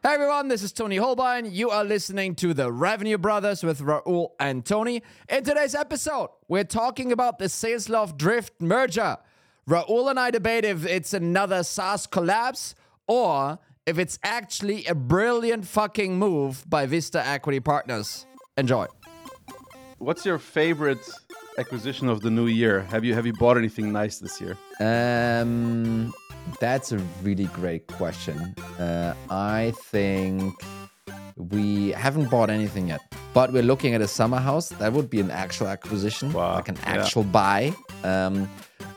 Hey everyone, this is Toni Hohlbein. You are listening to the Revenue Brothers with Raul and Tony. In today's episode, we're talking about the Salesloft Drift merger. Raul and I debate if it's another SaaS collapse or if it's actually a brilliant fucking move by Vista Equity Partners. Enjoy. What's your favorite acquisition of the new year? Have you have you bought anything nice this year? Um, that's a really great question. Uh, I think we haven't bought anything yet, but we're looking at a summer house. That would be an actual acquisition, Wow, like an yeah. actual buy. Um,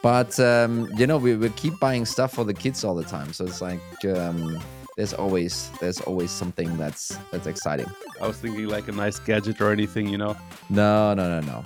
but um, you know, we, we keep buying stuff for the kids all the time, so it's like um, there's always there's always something that's that's exciting. I was thinking like a nice gadget or anything, you know. No, no, no, no.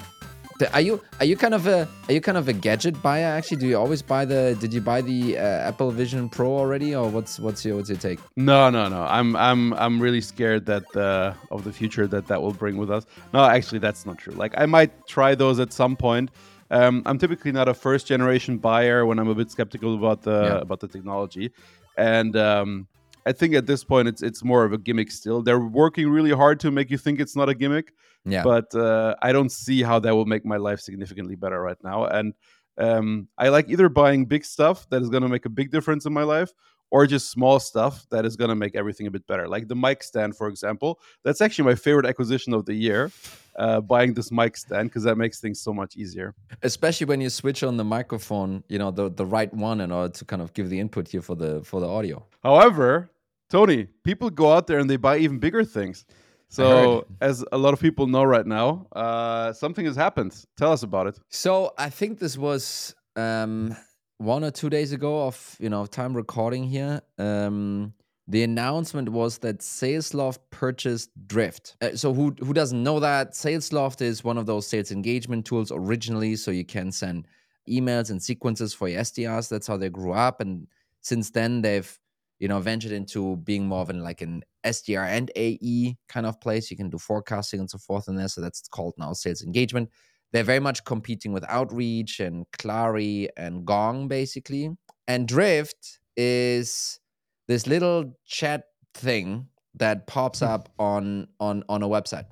Are you are you kind of a are you kind of a gadget buyer? Actually, do you always buy the? Did you buy the uh, Apple Vision Pro already, or what's what's your what's your take? No, no, no. I'm I'm I'm really scared that uh, of the future that that will bring with us. No, actually, that's not true. Like I might try those at some point. Um, I'm typically not a first generation buyer when I'm a bit skeptical about the Yeah. about the technology, and um, I think at this point it's it's more of a gimmick still. They're working really hard to make you think it's not a gimmick. Yeah, but uh, I don't see how that will make my life significantly better right now. And um, I like either buying big stuff that is going to make a big difference in my life, or just small stuff that is going to make everything a bit better. Like the mic stand, for example. That's actually my favorite acquisition of the year. Uh, buying this mic stand because that makes things so much easier. especially when you switch on the microphone, you know the the right one in order to kind of give the input here for the for the audio. However, Toni, people go out there and they buy even bigger things. So, as a lot of people know right now, uh, something has happened. Tell us about it. So I think this was um, one or two days ago of you know time recording here. Um, the announcement was that Salesloft purchased Drift. Uh, so who who doesn't know that Salesloft is one of those sales engagement tools originally, so you can send emails and sequences for your SDRs. That's how they grew up, and since then they've you know ventured into being more of an like an SDR and AE kind of place. You can do forecasting and so forth in there. So that's called now sales engagement they're very much competing with Outreach and Clari and Gong, basically. And Drift is this little chat thing that pops hmm. up on on on a website.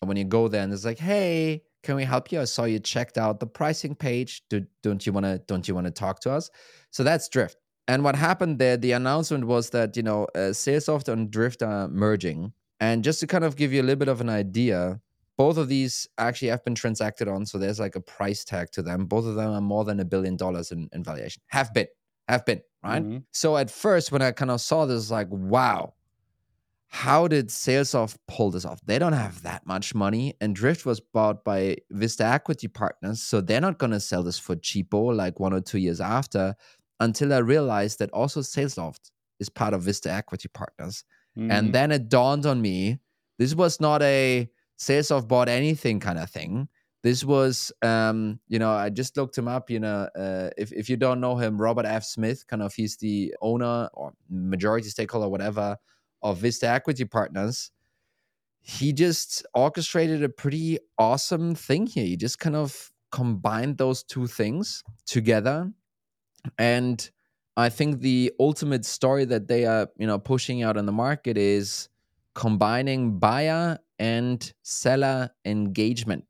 And when you go there and it's like, hey, can we help you? I saw you checked out the pricing page. Do, don't you want to don't you want to talk to us? So that's Drift. And what happened there, the announcement was that, you know, uh, Salesloft and Drift are merging. And just to kind of give you a little bit of an idea, both of these actually have been transacted on. So there's like a price tag to them. Both of them are more than a billion dollars in, in valuation. Have been, have been, right? Mhm. So at first, when I kind of saw this, like, wow, how did Salesloft pull this off? They don't have that much money. And Drift was bought by Vista Equity Partners. So they're not going to sell this for cheapo like one or two years after until I realized that also Salesloft is part of Vista Equity Partners. Mhm. And then it dawned on me this was not a Salesloft bought anything kind of thing. This was, um, you know, I just looked him up. You know, uh, if, if you don't know him, Robert F. Smith, kind of, he's the owner or majority stakeholder, whatever, of Vista Equity Partners. He just orchestrated a pretty awesome thing here. He just kind of combined those two things together. And I think the ultimate story that they are, you know, pushing out in the market is combining buyer and seller engagement,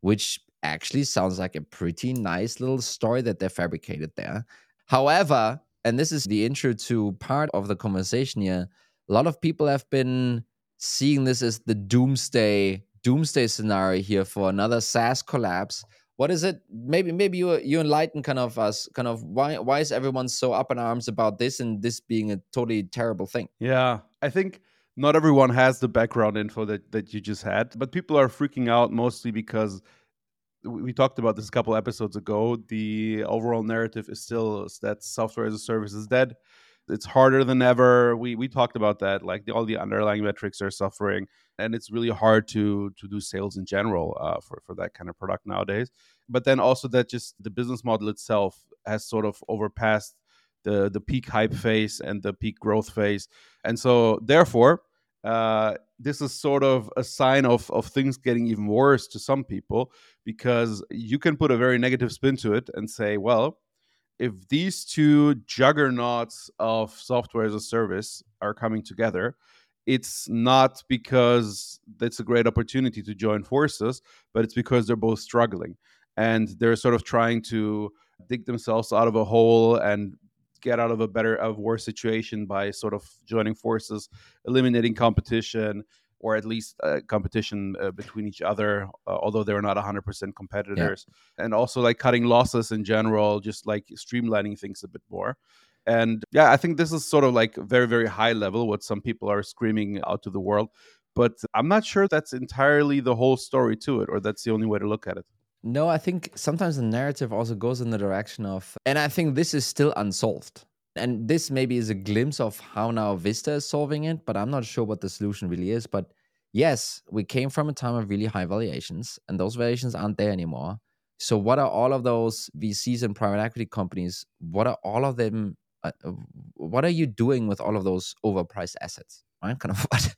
which actually sounds like a pretty nice little story that they fabricated there. However, and this is the intro to part of the conversation here, a lot of people have been seeing this as the doomsday doomsday scenario here for another SaaS collapse. What is it? Maybe maybe you you enlighten kind of us, kind of why why is everyone so up in arms about this and this being a totally terrible thing? Yeah, I think not everyone has the background info that, that you just had, but people are freaking out mostly because we talked about this a couple episodes ago. The overall narrative is still that software as a service is dead. It's harder than ever. We we talked about that. Like the, all the underlying metrics are suffering, and it's really hard to to do sales in general uh, for for that kind of product nowadays. But then also that just the business model itself has sort of overpassed the the peak hype phase and the peak growth phase, and so therefore uh, this is sort of a sign of of things getting even worse to some people because you can put a very negative spin to it and say, well, if these two juggernauts of software as a service are coming together, it's not because it's a great opportunity to join forces, but it's because they're both struggling. And they're sort of trying to dig themselves out of a hole and get out of a better of worse situation by sort of joining forces, eliminating competition, or at least uh, competition uh, between each other, uh, although they're not 100% competitors, yeah. and also like cutting losses in general, just like streamlining things a bit more. And yeah, I think this is sort of like very, very high level what some people are screaming out to the world. But I'm not sure that's entirely the whole story to it, or that's the only way to look at it. No, I think sometimes the narrative also goes in the direction of, and I think this is still unsolved. And this maybe is a glimpse of how now Vista is solving it, but I'm not sure what the solution really is. But yes, we came from a time of really high valuations, and those valuations aren't there anymore. So, what are all of those VCs and private equity companies? What are all of them? Uh, uh what are you doing with all of those overpriced assets? Right? Kind of what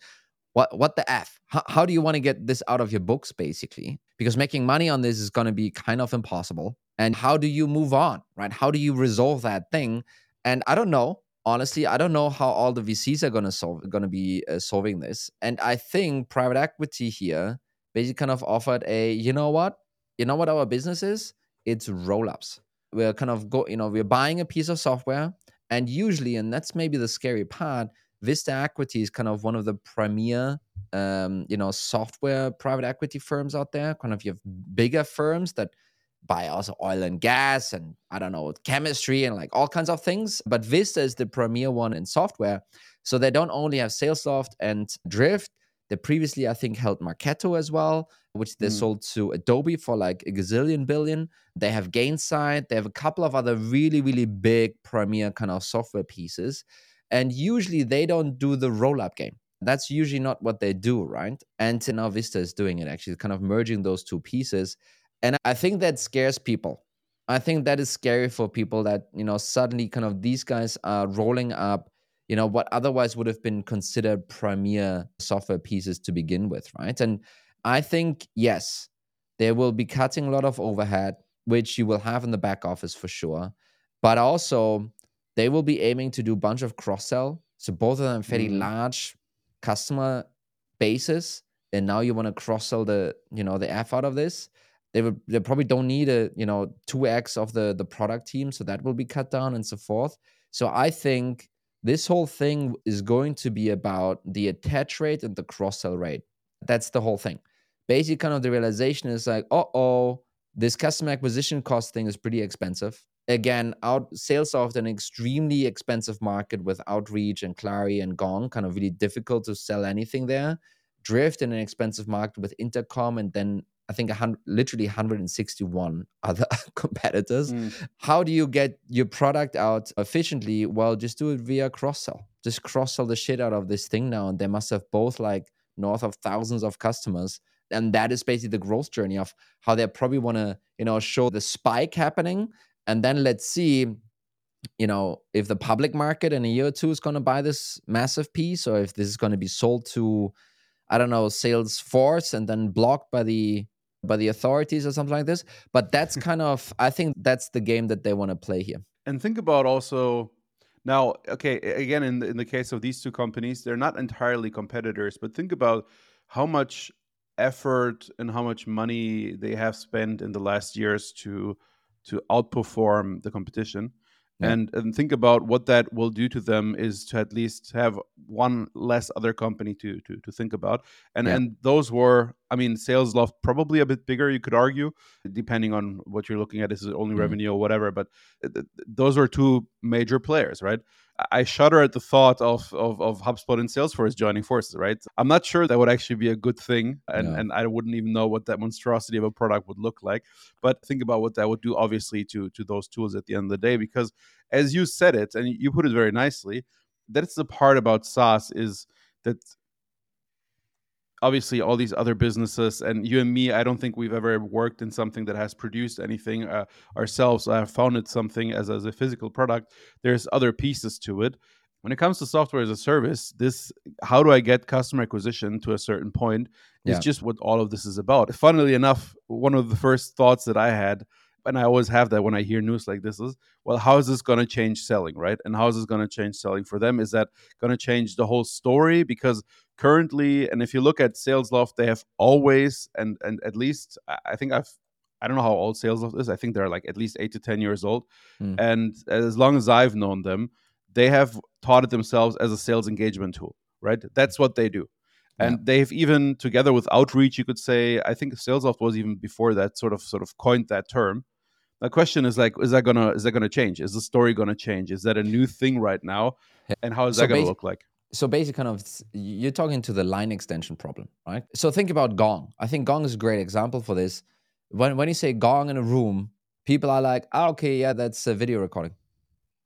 what what the f how, how do you want to get this out of your books basically because making money on this is going to be kind of impossible and how do you move on right how do you resolve that thing and i don't know honestly i don't know how all the vcs are going to solve going to be uh, solving this. And i think private equity here basically kind of offered a you know what? You know what our business is? It's roll-ups. We're kind of go you know we're buying a piece of software and usually and that's maybe the scary part Vista Equity is kind of one of the premier, um, you know, software private equity firms out there. Kind of you have bigger firms that buy also oil and gas and I don't know chemistry and like all kinds of things. But Vista is the premier one in software. So they don't only have SalesLoft and Drift. They previously, I think, held Marketo as well, which they mm. sold to Adobe for like a gazillion billion. They have Gainsight. They have a couple of other really, really big premier kind of software pieces. And usually they don't do the roll up game. That's usually not what they do, right? And now Vista is doing it, actually, kind of merging those two pieces. And I think that scares people. I think that is scary for people that, you know, suddenly kind of these guys are rolling up, you know, what otherwise would have been considered premier software pieces to begin with, right? And I think, yes, they will be cutting a lot of overhead, which you will have in the back office for sure. But also, they will be aiming to do a bunch of cross sell. So both of them fairly mm. large customer bases, and now you want to cross sell the you know the f out of this. They will they probably don't need a you know two x of the the product team, so that will be cut down and so forth. So I think this whole thing is going to be about the attach rate and the cross sell rate. That's the whole thing. Basically, kind of the realization is like, oh, oh, this customer acquisition cost thing is pretty expensive again, out SalesLoft an extremely expensive market with Outreach and Clari and Gong, kind of really difficult to sell anything there. Drift in an expensive market with Intercom and then I think literally 161 other competitors. Mm. How do you get your product out efficiently? Well, just do it via cross sell. Just cross sell the shit out of this thing now. And they must have both like north of thousands of customers. And that is basically the growth journey of how they probably want to, you know, show the spike happening and then let's see you know if the public market in a year or two is going to buy this massive piece or if this is going to be sold to i don't know salesforce and then blocked by the by the authorities or something like this but that's kind of i think that's the game that they want to play here and think about also now okay again in the, in the case of these two companies they're not entirely competitors but think about how much effort and how much money they have spent in the last years to to outperform the competition. Yeah. And, and think about what that will do to them is to at least have one less other company to to, to think about and yeah. and those were i mean sales SalesLoft probably a bit bigger you could argue depending on what you're looking at is it only mm-hmm. revenue or whatever but th- th- those were two major players right I shudder at the thought of, of, of HubSpot and Salesforce joining forces, right? I'm not sure that would actually be a good thing. And, and I wouldn't even know what that monstrosity of a product would look like. But think about what that would do, obviously, to, to those tools at the end of the day. Because as you said it, and you put it very nicely, that's the part about SaaS is that obviously all these other businesses and you and me i don't think we've ever worked in something that has produced anything uh, ourselves. I have founded something as, as a physical product. There's other pieces to it. When it comes to software as a service this how do i get customer acquisition to a certain point is yeah. just what all of this is about. Funnily enough one of the first thoughts that i had and I always have that when I hear news like this is, well, how is this going to change selling, right? And how is this going to change selling for them? Is that going to change the whole story? Because currently, and if you look at SalesLoft, they have always, and and at least I think I've I don't know how old SalesLoft is. I think they're like at least eight to ten years old, mm. and as long as I've known them, they have taught it themselves as a sales engagement tool, right? That's what they do. And yeah. they've even together with outreach, you could say, I think SalesLoft was even before that sort of sort of coined that term. The question is like, is that gonna is that gonna change? Is the story gonna change? Is that a new thing right now? And how is so that gonna look like? So basically, kind of, you're talking to the line extension problem, right? So think about Gong. I think Gong is a great example for this. When when you say Gong in a room, people are like, oh, okay, yeah, that's a video recording.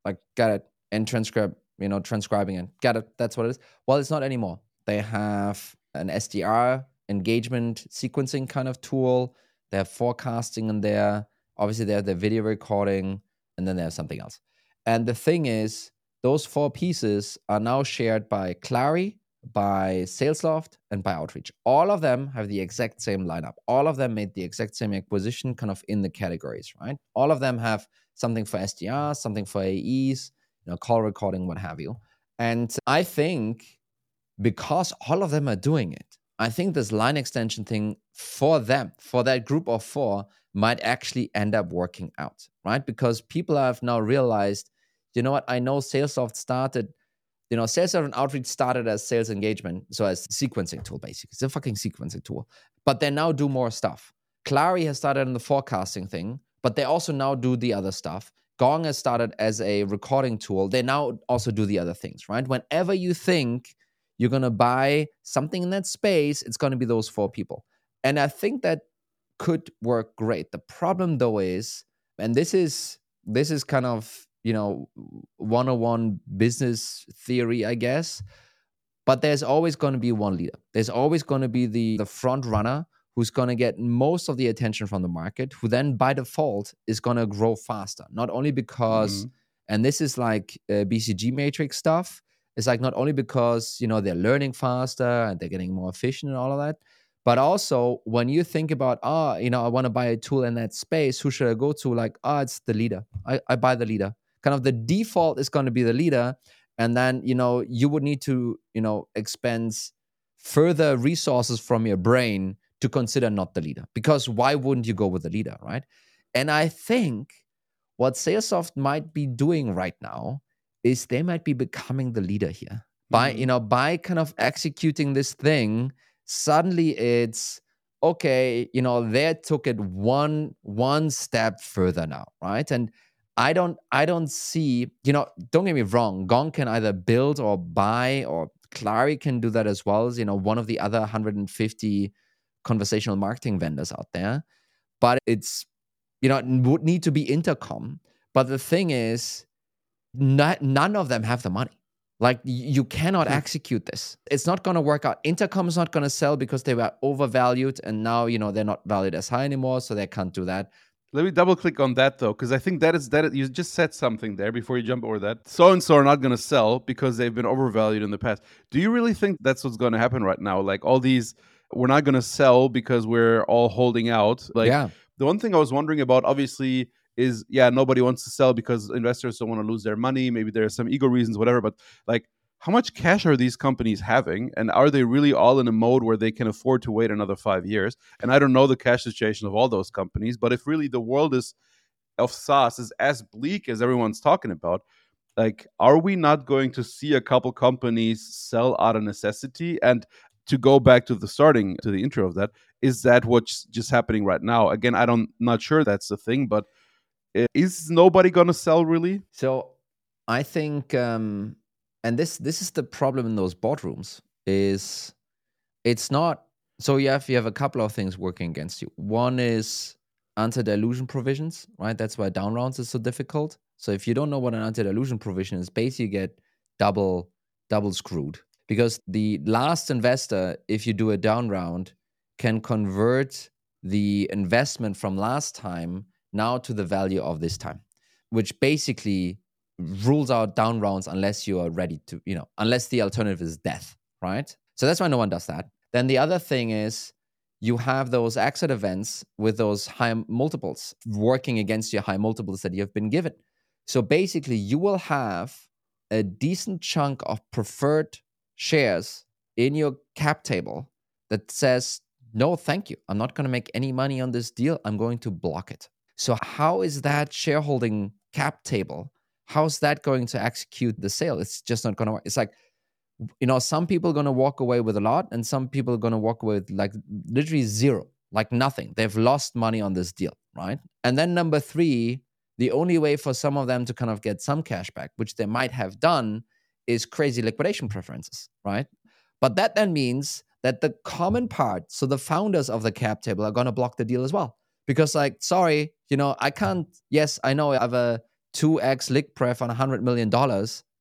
Like, got it. And transcribe, you know, transcribing it. Got it. That's what it is. Well, it's not anymore. They have an SDR engagement sequencing kind of tool. They have forecasting in there. Obviously, they have the video recording, and then they have something else. And the thing is, those four pieces are now shared by Clari, by SalesLoft, and by Outreach. All of them have the exact same lineup. All of them made the exact same acquisition kind of in the categories, right? All of them have something for SDR, something for AEs, you know, call recording, what have you. And I think because all of them are doing it, I think this line extension thing for them, for that group of four, might actually end up working out, right? Because people have now realized, you know what? I know SalesLoft started, you know, SalesLoft and Outreach started as sales engagement, so as sequencing tool, basically. It's a fucking sequencing tool. But they now do more stuff. Clari has started in the forecasting thing, but they also now do the other stuff. Gong has started as a recording tool. They now also do the other things, right? Whenever you think you're going to buy something in that space, it's going to be those four people. And I think that could work great. The problem though is, and this is this is kind of, you know, 101 business theory, I guess, but there's always going to be one leader. There's always going to be the the front runner who's going to get most of the attention from the market, who then by default is going to grow faster. Not only because, mm-hmm. and this is like uh, BCG matrix stuff, it's like not only because you know they're learning faster and they're getting more efficient and all of that, but also when you think about ah, oh, you know, I want to buy a tool in that space, who should I go to? Like, ah, oh, it's the leader. I, I buy the leader. Kind of the default is going to be the leader, and then you know you would need to you know expense further resources from your brain to consider not the leader because why wouldn't you go with the leader, right? And I think what SalesLoft might be doing right now is they might be becoming the leader here. By mm-hmm. you know by kind of executing this thing suddenly it's okay you know they took it one one step further now right? And i don't i don't see you know don't get me wrong gong can either build or buy or clari can do that as well as you know one of the other 150 conversational marketing vendors out there. But it's you know it would need to be intercom. But the thing is not, none of them have the money. Like you cannot hmm. execute this. It's not going to work out. Intercom is not going to sell because they were overvalued and now, you know, they're not valued as high anymore, so they can't do that. Let me double click on that though, because I think that is that you just said something there before you jump over that. So and so are not going to sell because they've been overvalued in the past. Do you really think that's what's going to happen right now? Like all these, we're not going to sell because we're all holding out. Like yeah. the one thing I was wondering about, obviously, is yeah nobody wants to sell because investors don't want to lose their money. Maybe there are some ego reasons whatever but like how much cash are these companies having? And are they really all in a mode where they can afford to wait another five years? And i don't know the cash situation of all those companies but if really the world is of SaaS is as bleak as everyone's talking about like are we not going to see a couple companies sell out of necessity? And to go back to the starting to the intro of that is that what's just happening right now? Again i don't not sure that's the thing but is nobody gonna sell really? So I think, um, and this this is the problem in those boardrooms is it's not. So you have you have a couple of things working against you. One is anti-dilution provisions, right? That's why down rounds is so difficult. So if you don't know what an anti-dilution provision is, basically you get double double screwed because the last investor, if you do a down round, can convert the investment from last time now to the value of this time, which basically rules out down rounds unless you are ready to, you know, unless the alternative is death, right? So that's why no one does that. Then the other thing is you have those exit events with those high multiples working against your high multiples that you have been given. So basically, you will have a decent chunk of preferred shares in your cap table that says, no, thank you. I'm not going to make any money on this deal. I'm going to block it. So, how is that shareholding cap table? How's that going to execute the sale? It's just not going to work. It's like, you know, some people are going to walk away with a lot, and some people are going to walk away with like literally zero, like nothing. They've lost money on this deal, right? And then number three, the only way for some of them to kind of get some cash back, which they might have done, is crazy liquidation preferences, right? But that then means that the common part, so the founders of the cap table are going to block the deal as well. Because, like, sorry, you know, I can't, yes, I know I have a 2x liq pref on $100 million.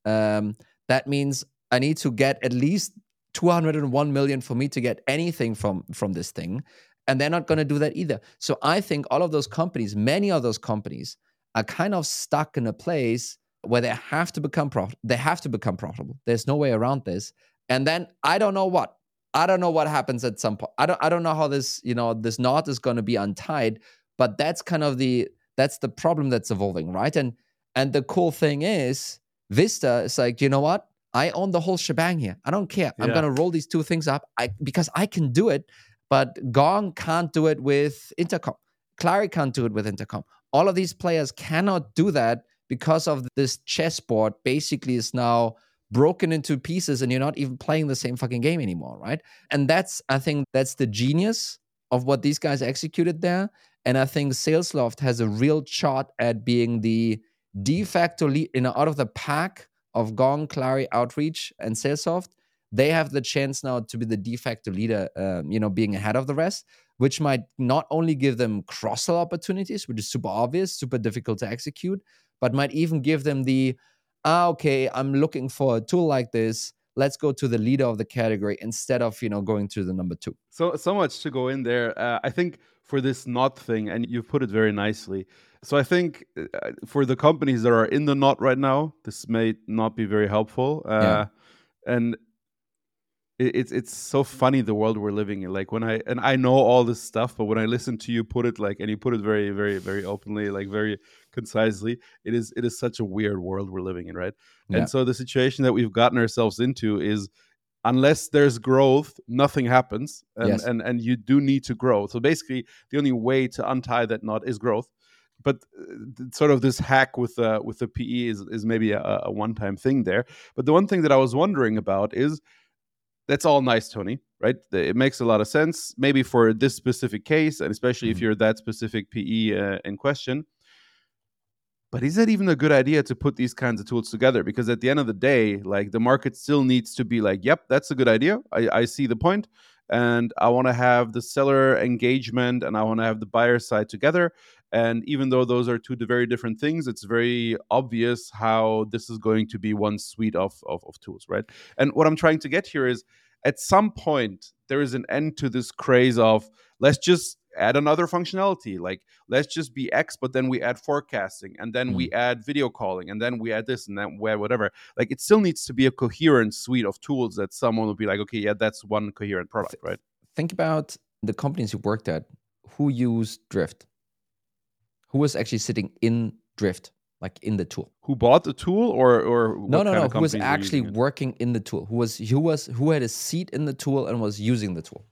Um, that means I need to get at least 201 million for me to get anything from from this thing and they're not going to do that either so i think all of those companies many of those companies are kind of stuck in a place where they have to become profitable. They have to become profitable. There's no way around this. And then I don't know what. I don't know what happens at some point. I don't I don't know how this, you know, this knot is going to be untied, but that's kind of the that's the problem that's evolving, right? And and the cool thing is Vista is like, you know what? I own the whole shebang here. I don't care. Yeah. I'm going to roll these two things up I, because I can do it, but Gong can't do it with Intercom. Clari can't do it with Intercom all of these players cannot do that because of this chessboard basically is now broken into pieces and you're not even playing the same fucking game anymore, right? And that's I think that's the genius of what these guys executed there. And I think Salesloft has a real shot at being the de facto lead, you know, out of the pack of Gong, Clari, Outreach, and Salesloft. They have the chance now to be the de facto leader, um, you know, being ahead of the rest which might not only give them cross sell opportunities, which is super obvious, super difficult to execute, but might even give them the, ah, okay, I'm looking for a tool like this. Let's go to the leader of the category instead of you know going to the number two. So so much to go in there. Uh, I think for this knot thing, and you've put it very nicely. So I think uh, for the companies that are in the knot right now, this may not be very helpful. Uh, yeah. And it's it's so funny the world we're living in like when i and i know all this stuff but when i listen to you put it like and you put it very very very openly like very concisely it is it is such a weird world we're living in right yeah. and so the situation that we've gotten ourselves into is unless there's growth nothing happens and yes. and and you do need to grow so basically the only way to untie that knot is growth but uh, sort of this hack with uh, with the PE is, is maybe a, a one time thing there. But the one thing that I was wondering about is that's all nice, Toni, right? It makes a lot of sense, maybe for this specific case, and especially mm-hmm. if you're that specific PE uh, in question. But is that even a good idea to put these kinds of tools together? Because at the end of the day, like the market still needs to be like, yep, that's a good idea. I, I see the point, and I want to have the seller engagement and I want to have the buyer side together. And even though those are two very different things, it's very obvious how this is going to be one suite of, of, of tools, right? And what I'm trying to get here is at some point, there is an end to this craze of let's just add another functionality like let's just be x but then we add forecasting and then mm. we add video calling and then we add this and then we whatever like it still needs to be a coherent suite of tools that someone will be like okay yeah that's one coherent product right think about the companies you worked at who use drift who was actually sitting in Drift, like in the tool. Who bought the tool, or or no, no, no? Who was actually working in the tool? Who was who was who had a seat in the tool and was using the tool?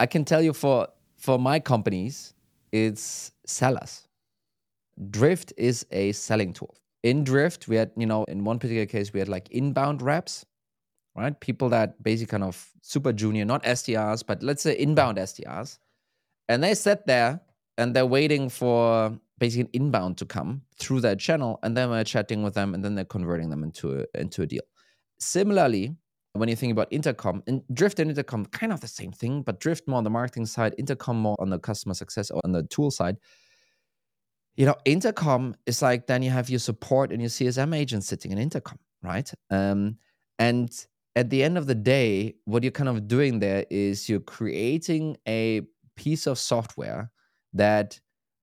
I can tell you for for my companies, it's sellers. Drift is a selling tool. In Drift, we had, you know, in one particular case, we had like inbound reps, right? People that basically kind of super junior, not SDRs, but let's say inbound SDRs. And they sat there and they're waiting for basically an inbound to come through that channel, and then we're chatting with them, and then they're converting them into a, into a deal. Similarly, when you think about intercom and drift and intercom kind of the same thing but drift more on the marketing side intercom more on the customer success or on the tool side you know intercom is like then you have your support and your csm agent sitting in intercom right um, and at the end of the day what you're kind of doing there is you're creating a piece of software that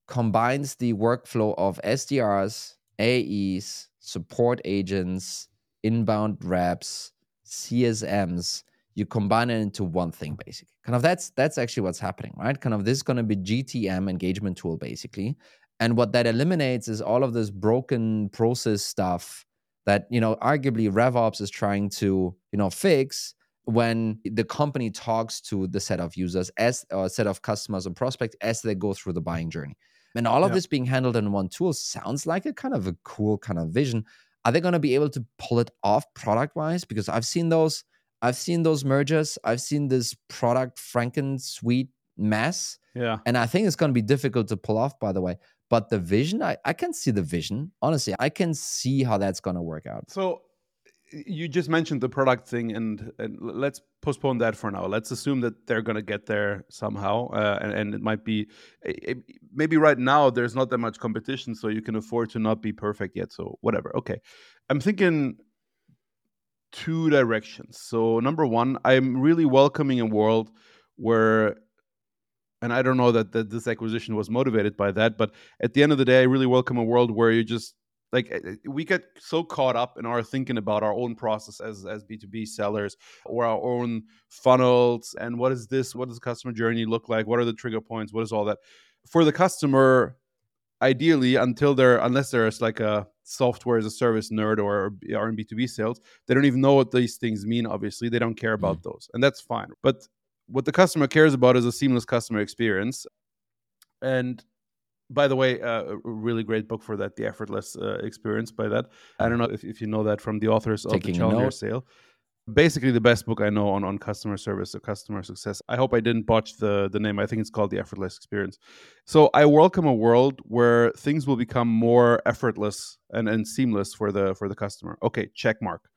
combines the workflow of SDRs, AEs, support agents, inbound reps, CSMs you combine it into one thing basically. Kind of that's that's actually what's happening right? Kind of this is going to be gtm engagement tool basically. And what that eliminates is all of this broken process stuff that you know arguably revops is trying to you know fix when the company talks to the set of users as a set of customers and prospects as they go through the buying journey. And all of this being handled in one tool sounds like a kind of a cool kind of vision. Are they going to be able to pull it off product wise because i've seen those i've seen those mergers i've seen this product franken suite mess yeah. and i think it's going to be difficult to pull off by the way. But the vision I, I can see the vision. Honestly i can see how that's going to work out. So you just mentioned the product thing and, and let's postpone that for now. Let's assume that they're going to get there somehow uh, and, and, it might be it, maybe right now there's not that much competition so you can afford to not be perfect yet so whatever. Okay. I'm thinking two directions. So number one i'm really welcoming a world where and i don't know that, that this acquisition was motivated by that but at the end of the day i really welcome a world where you just like eh, eh, we get so caught up in our thinking about our own process as as b2b sellers or our own funnels and what is this what does the customer journey look like what are the trigger points what is all that. For the customer ideally until they're unless there's like a software as a service nerd or are in b2b sales they don't even know what these things mean obviously. They don't care about mm-hmm. those and that's fine. But what the customer cares about is a seamless customer experience. And by the way, uh, a really great book for that, The Effortless uh, Experience by that. I don't know if, if you know that from the authors Taking of the Challenger Sale. Basically, the best book I know on, on customer service or customer success. I hope I didn't botch the, the name. I think it's called The Effortless Experience. So I welcome a world where things will become more effortless and, and seamless for the for the customer. Okay, check mark.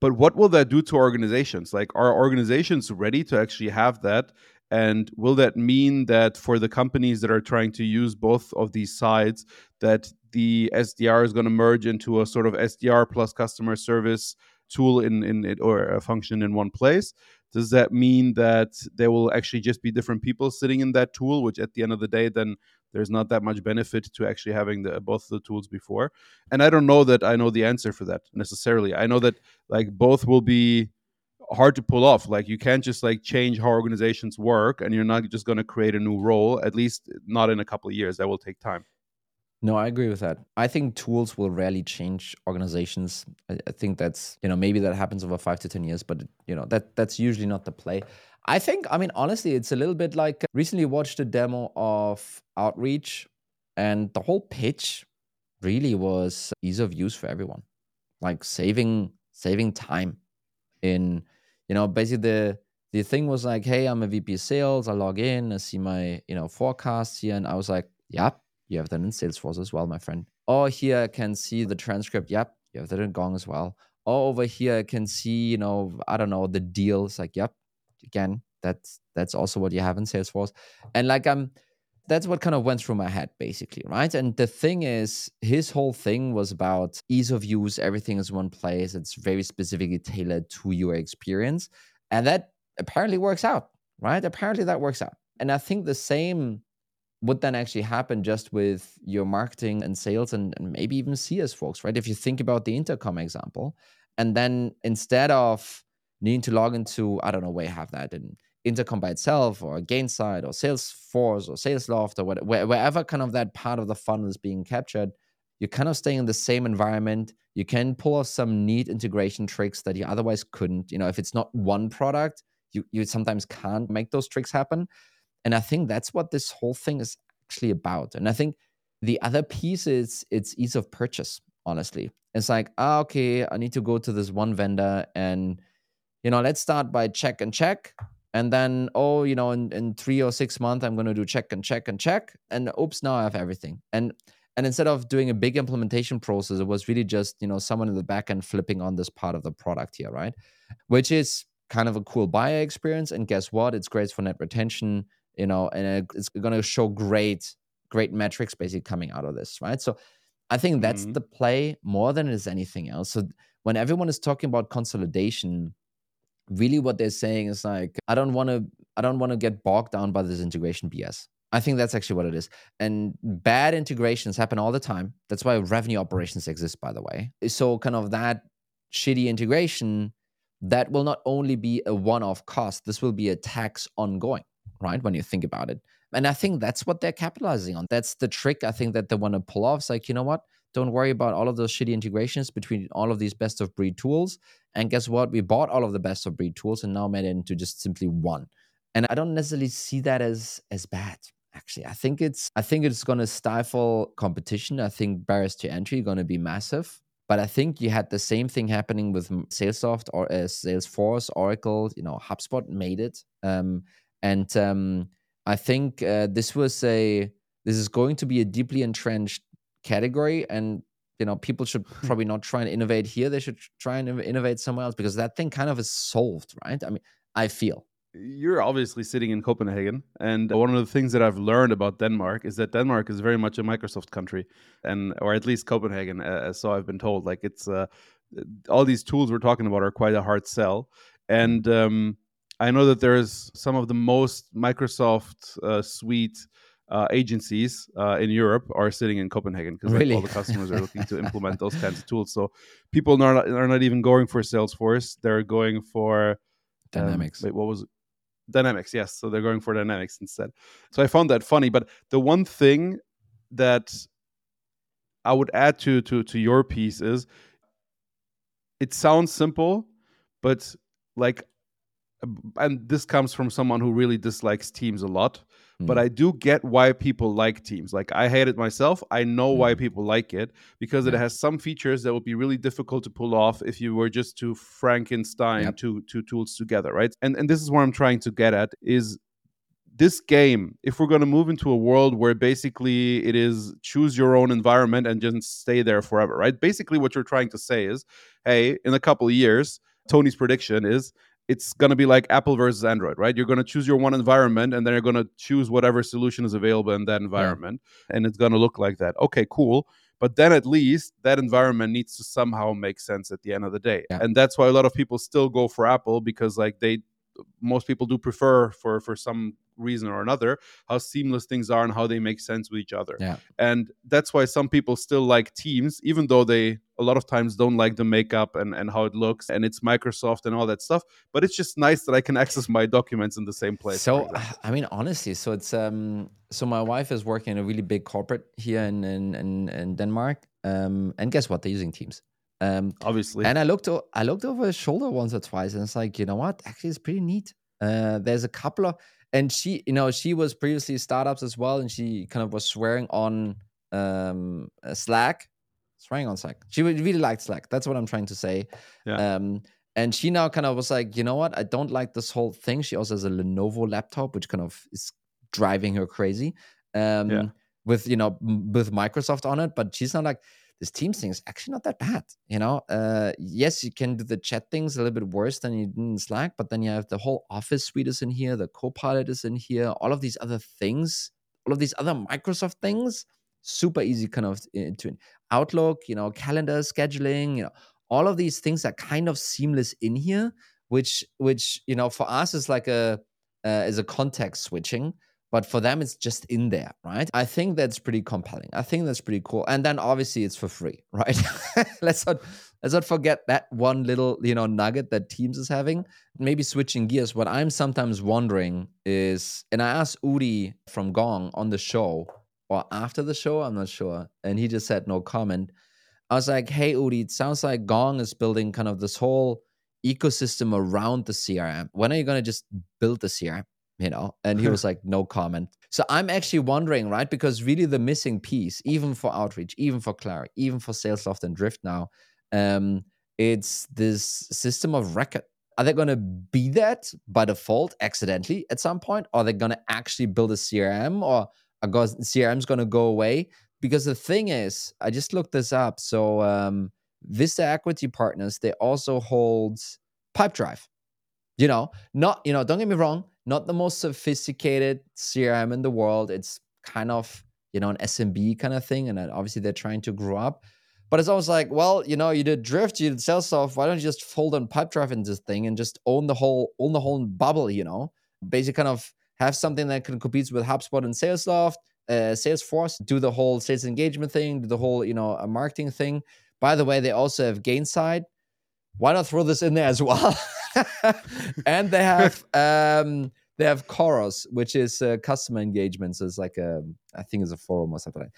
But what will that do to organizations? Like, are organizations ready to actually have that and will that mean that for the companies that are trying to use both of these sides, that the SDR is going to merge into a sort of SDR plus customer service tool in in it or a function in one place? Does that mean that there will actually just be different people sitting in that tool, which at the end of the day, then there's not that much benefit to actually having the, both the tools before? And I don't know that I know the answer for that necessarily. I know that like both will be hard to pull off. Like you can't just like change how organizations work and you're not just going to create a new role at least not in a couple of years. That will take time. No i agree with that. I think tools will rarely change organizations. I, I, think that's you know maybe that happens over five to ten years but you know that that's usually not the play. I think i mean honestly it's a little bit like uh, recently watched a demo of outreach and the whole pitch really was ease of use for everyone. Like saving saving time in you know, basically the the thing was like, hey, I'm a VP sales. I log in, I see my, you know, forecasts here. And I was like, yep, you have that in Salesforce as well, my friend. Oh, here I can see the transcript. Yep, you have that in Gong as well. Oh, over here I can see, you know, I don't know, the deals. Like, yep, again, that's that's also what you have in Salesforce. And like I'm that's what kind of went through my head basically right? And the thing is his whole thing was about ease of use everything is one place it's very specifically tailored to your experience and that apparently works out right? Apparently that works out. And i think the same would then actually happen just with your marketing and sales and, and maybe even cs folks right? If you think about the intercom example and then instead of needing to log into i don't know where you have that in Intercom by itself or Gainsight or Salesforce or Salesloft or whatever, wherever kind of that part of the funnel is being captured, you're kind of staying in the same environment. You can pull off some neat integration tricks that you otherwise couldn't. You know, if it's not one product, you you sometimes can't make those tricks happen. And I think that's what this whole thing is actually about. And I think the other piece is it's ease of purchase, honestly. It's like, ah, okay, I need to go to this one vendor and you know, let's start by check and check and then oh you know in, in three or six months i'm going to do check and check and check. And oops now i have everything. And and instead of doing a big implementation process it was really just you know someone in the back end flipping on this part of the product here right? Which is kind of a cool buyer experience. And guess what? It's great for net retention you know and it's going to show great great metrics basically coming out of this right? So i think that's mm-hmm. the play more than it is anything else. So when everyone is talking about consolidation really what they're saying is like i don't want to i don't want to get bogged down by this integration bs i think that's actually what it is and bad integrations happen all the time that's why revenue operations exist by the way so kind of that shitty integration that will not only be a one-off cost, this will be a tax ongoing, right? When you think about it. And I think that's what they're capitalizing on. That's the trick I think that they want to pull off. It's like, you know what? Don't worry about all of those shitty integrations between all of these best of breed tools. And guess what? We bought all of the best of breed tools and now made it into just simply one. And I don't necessarily see that as as bad. Actually, I think it's I think it's going to stifle competition. I think barriers to entry are going to be massive. But I think you had the same thing happening with Salesloft or uh, Salesforce, Oracle. You know, HubSpot made it, um, and um, I think uh, this was a this is going to be a deeply entrenched category, and you know people should probably not try and innovate here. They should try and innovate somewhere else because that thing kind of is solved, right? I mean, I feel you're obviously sitting in Copenhagen, and one of the things that I've learned about Denmark is that Denmark is very much a Microsoft country, and or at least Copenhagen, uh, so I've been told. Like it's uh, all these tools we're talking about are quite a hard sell, and um, I know that there's some of the most Microsoft uh, suite uh, agencies uh, in Europe are sitting in Copenhagen because really? like, all the customers are looking to implement those kinds of tools. So people are not, are not even going for Salesforce; they're going for um, Dynamics. wait, what was it? Dynamics, yes. So they're going for Dynamics instead. So I found that funny. But the one thing that I would add to to to your piece is it sounds simple, but like and this comes from someone who really dislikes teams a lot mm. but i do get why people like teams like i hate it myself i know mm. why people like it because yeah. it has some features that would be really difficult to pull off if you were just to frankenstein yep. two two tools together right and and this is what i'm trying to get at is this game, if we're going to move into a world where basically it is choose your own environment and just stay there forever, right? Basically, what you're trying to say is, hey, in a couple of years, Toni's prediction is it's going to be like Apple versus Android, right? You're going to choose your one environment and then you're going to choose whatever solution is available in that environment. Yeah. And it's going to look like that. Okay, cool. But then at least that environment needs to somehow make sense at the end of the day. Yeah. And that's why a lot of people still go for Apple because like they most people do prefer for for some reason or another how seamless things are and how they make sense with each other. Yeah. and that's why some people still like teams even though they a lot of times don't like the makeup and, and how it looks and it's microsoft and all that stuff but it's just nice that i can access my documents in the same place so i mean honestly so it's um so my wife is working in a really big corporate here in in, in, in denmark um and guess what? They're using teams um, Obviously. And I looked, o- I looked over his shoulder once or twice, and it's like, you know what? Actually, it's pretty neat. Uh, there's a couple of, and she, you know, she was previously startups as well, and she kind of was swearing on um, uh, Slack, swearing on Slack. She really liked Slack. That's what I'm trying to say. Yeah. Um, and she now kind of was like, you know what? I don't like this whole thing. She also has a Lenovo laptop, which kind of is driving her crazy. Um, yeah. With you know, with Microsoft on it, but she's not like this Teams thing is actually not that bad. You know, uh, yes, you can do the chat things a little bit worse than you did in Slack, but then you have the whole Office suite is in here, the Copilot is in here, all of these other things, all of these other Microsoft things, super easy kind of to Outlook, you know, calendar scheduling, you know, all of these things are kind of seamless in here, which which you know for us is like a uh, is a context switching but for them it's just in there right? I think that's pretty compelling. I think that's pretty cool. And then obviously it's for free right? Let's not let's not forget that one little you know nugget that teams is having. Maybe switching gears what i'm sometimes wondering is and i asked udi from gong on the show or after the show i'm not sure and he just said no comment. I was like hey udi it sounds like gong is building kind of this whole ecosystem around the crm when are you going to just build the crm you know and he was like no comment. So i'm actually wondering right because really the missing piece even for outreach even for Clari even for salesloft and drift now um it's this system of record. Are they going to be that by default accidentally at some point? Or are they going to actually build a crm or are crm's going to go away? Because the thing is i just looked this up. So um vista equity partners they also hold pipedrive you know? Not you know don't get me wrong not the most sophisticated CRM in the world. It's kind of, you know, an SMB kind of thing. And obviously they're trying to grow up. But it's always like, well, you know, you did Drift, you did Salesloft. Why don't you just fold on Pipedrive in this thing and just own the whole, own the whole bubble, you know? Basically kind of have something that can compete with HubSpot and Salesloft, uh, Salesforce, do the whole sales engagement thing, do the whole, you know, a marketing thing. By the way, they also have Gainsight, why not throw this in there as well? and they have um, they have Khoros, which is uh, customer engagements. It's like a I think it's a forum or something. Like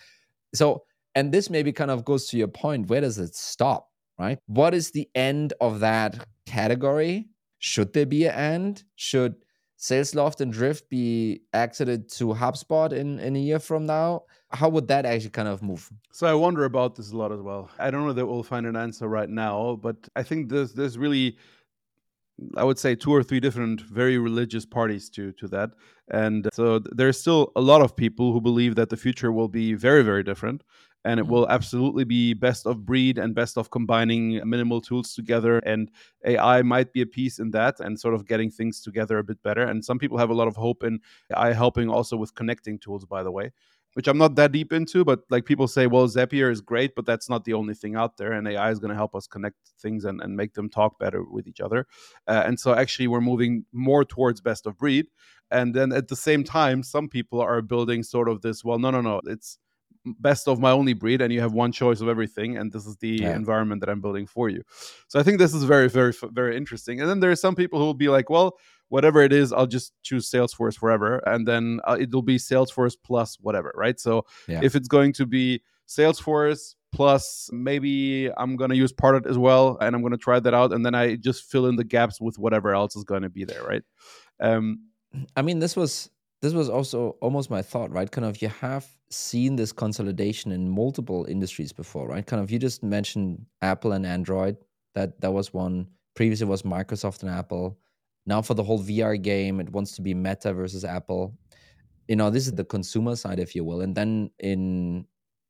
so, and this maybe kind of goes to your point. Where does it stop? Right? What is the end of that category? Should there be an end? Should Salesloft and Drift be exited to HubSpot in, in a year from now? How would that actually kind of move? So I wonder about this a lot as well. I don't know that we'll find an answer right now, but I think there's there's really I would say two or three different very religious parties to to that. And so there's still a lot of people who believe that the future will be very very different and it will absolutely be best of breed and best of combining minimal tools together and ai might be a piece in that and sort of getting things together a bit better. And some people have a lot of hope in ai helping also with connecting tools by the way which i'm not that deep into but like people say well zapier is great but that's not the only thing out there and ai is going to help us connect things and, and make them talk better with each other. Uh, and so actually we're moving more towards best of breed and then at the same time some people are building sort of this well no no no it's best of my only breed and you have one choice of everything and this is the yeah. environment that i'm building for you so i think this is very very very interesting and then there are some people who will be like well whatever it is i'll just choose salesforce forever and then uh, it'll be salesforce plus whatever right so yeah. if it's going to be salesforce plus maybe i'm going to use Pardot as well and i'm going to try that out and then i just fill in the gaps with whatever else is going to be there right um i mean this was this was also almost my thought, right? Kind of you have seen this consolidation in multiple industries before, right? Kind of you just mentioned Apple and Android. That that was one. Previously was Microsoft and Apple. Now for the whole VR game, it wants to be Meta versus Apple. You know, this is the consumer side, if you will. And then in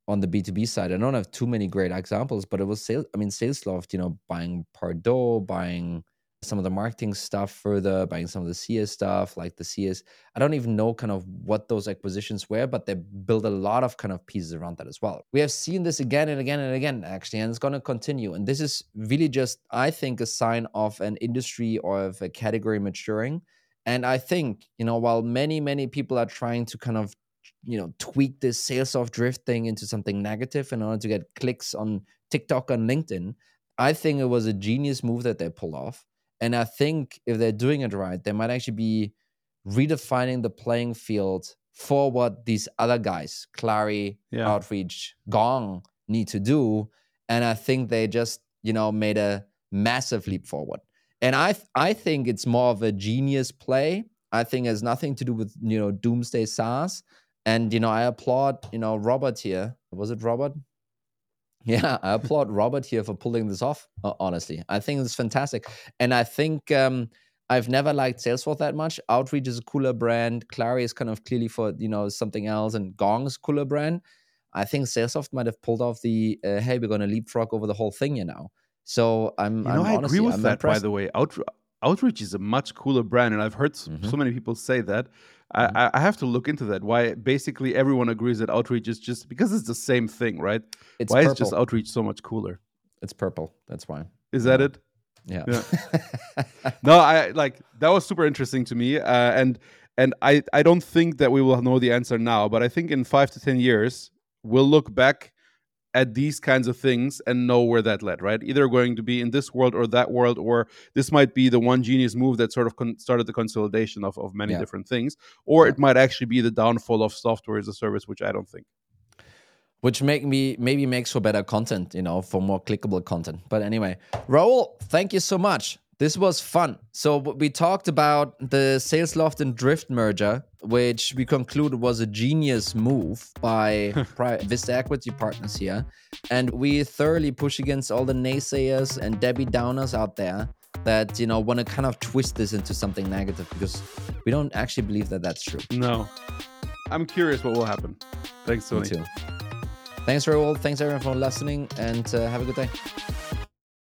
on the B2B side, I don't have too many great examples, but it was sales. I mean, Salesloft, you know, buying Pardot, buying some of the marketing stuff further, buying some of the CS stuff, like the CS. I don't even know kind of what those acquisitions were, but they build a lot of kind of pieces around that as well. We have seen this again and again and again, actually, and it's going to continue. And this is really just, I think, a sign of an industry or of a category maturing. And I think, you know, while many, many people are trying to kind of you know tweak this Salesloft drift thing into something negative in order to get clicks on TikTok and LinkedIn. I think it was a genius move that they pulled off. And I think if they're doing it right, they might actually be redefining the playing field for what these other guys, Clari, yeah. Outreach, Gong, need to do. And I think they just, you know, made a massive leap forward. And I I think it's more of a genius play. I think it has nothing to do with, you know, doomsday SaaS. And, you know, I applaud, you know, Robert here. Was it Robert? Yeah, I applaud Robert here for pulling this off. Honestly, I think it's fantastic, and I think um, I've never liked Salesforce that much. Outreach is a cooler brand. Clari is kind of clearly for you know something else, and Gong's cooler brand. I think Salesforce might have pulled off the uh, hey, we're going to leapfrog over the whole thing, you know. So I'm. You know, I'm I honestly, agree with I'm that. Impressed. By the way, Outreach Outreach is a much cooler brand, and I've heard mm-hmm. so many people say that. Mm-hmm. I, I, have to look into that. Why basically everyone agrees that outreach is just because it's the same thing, right? It's why purple. is just outreach so much cooler? It's purple. That's why. Is that it? Yeah. yeah. no, I like that was super interesting to me, uh, and and I I don't think that we will know the answer now, but I think in five to ten years we'll look back at these kinds of things and know where that led, right? Either going to be in this world or that world, or this might be the one genius move that sort of con- started the consolidation of, of many yeah. different things, or yeah. it might actually be the downfall of software as a service, which I don't think. Which make me maybe makes for better content, you know, for more clickable content. But anyway, Raul, thank you so much. This was fun. So we talked about the Salesloft and Drift merger, which we concluded was a genius move by Vista Equity Partners here, and we thoroughly push against all the naysayers and Debbie Downers out there that you know want to kind of twist this into something negative because we don't actually believe that that's true. No, I'm curious what will happen. Thanks, Toni. Me too. Thanks, Raul. Thanks everyone for listening, and uh, have a good day.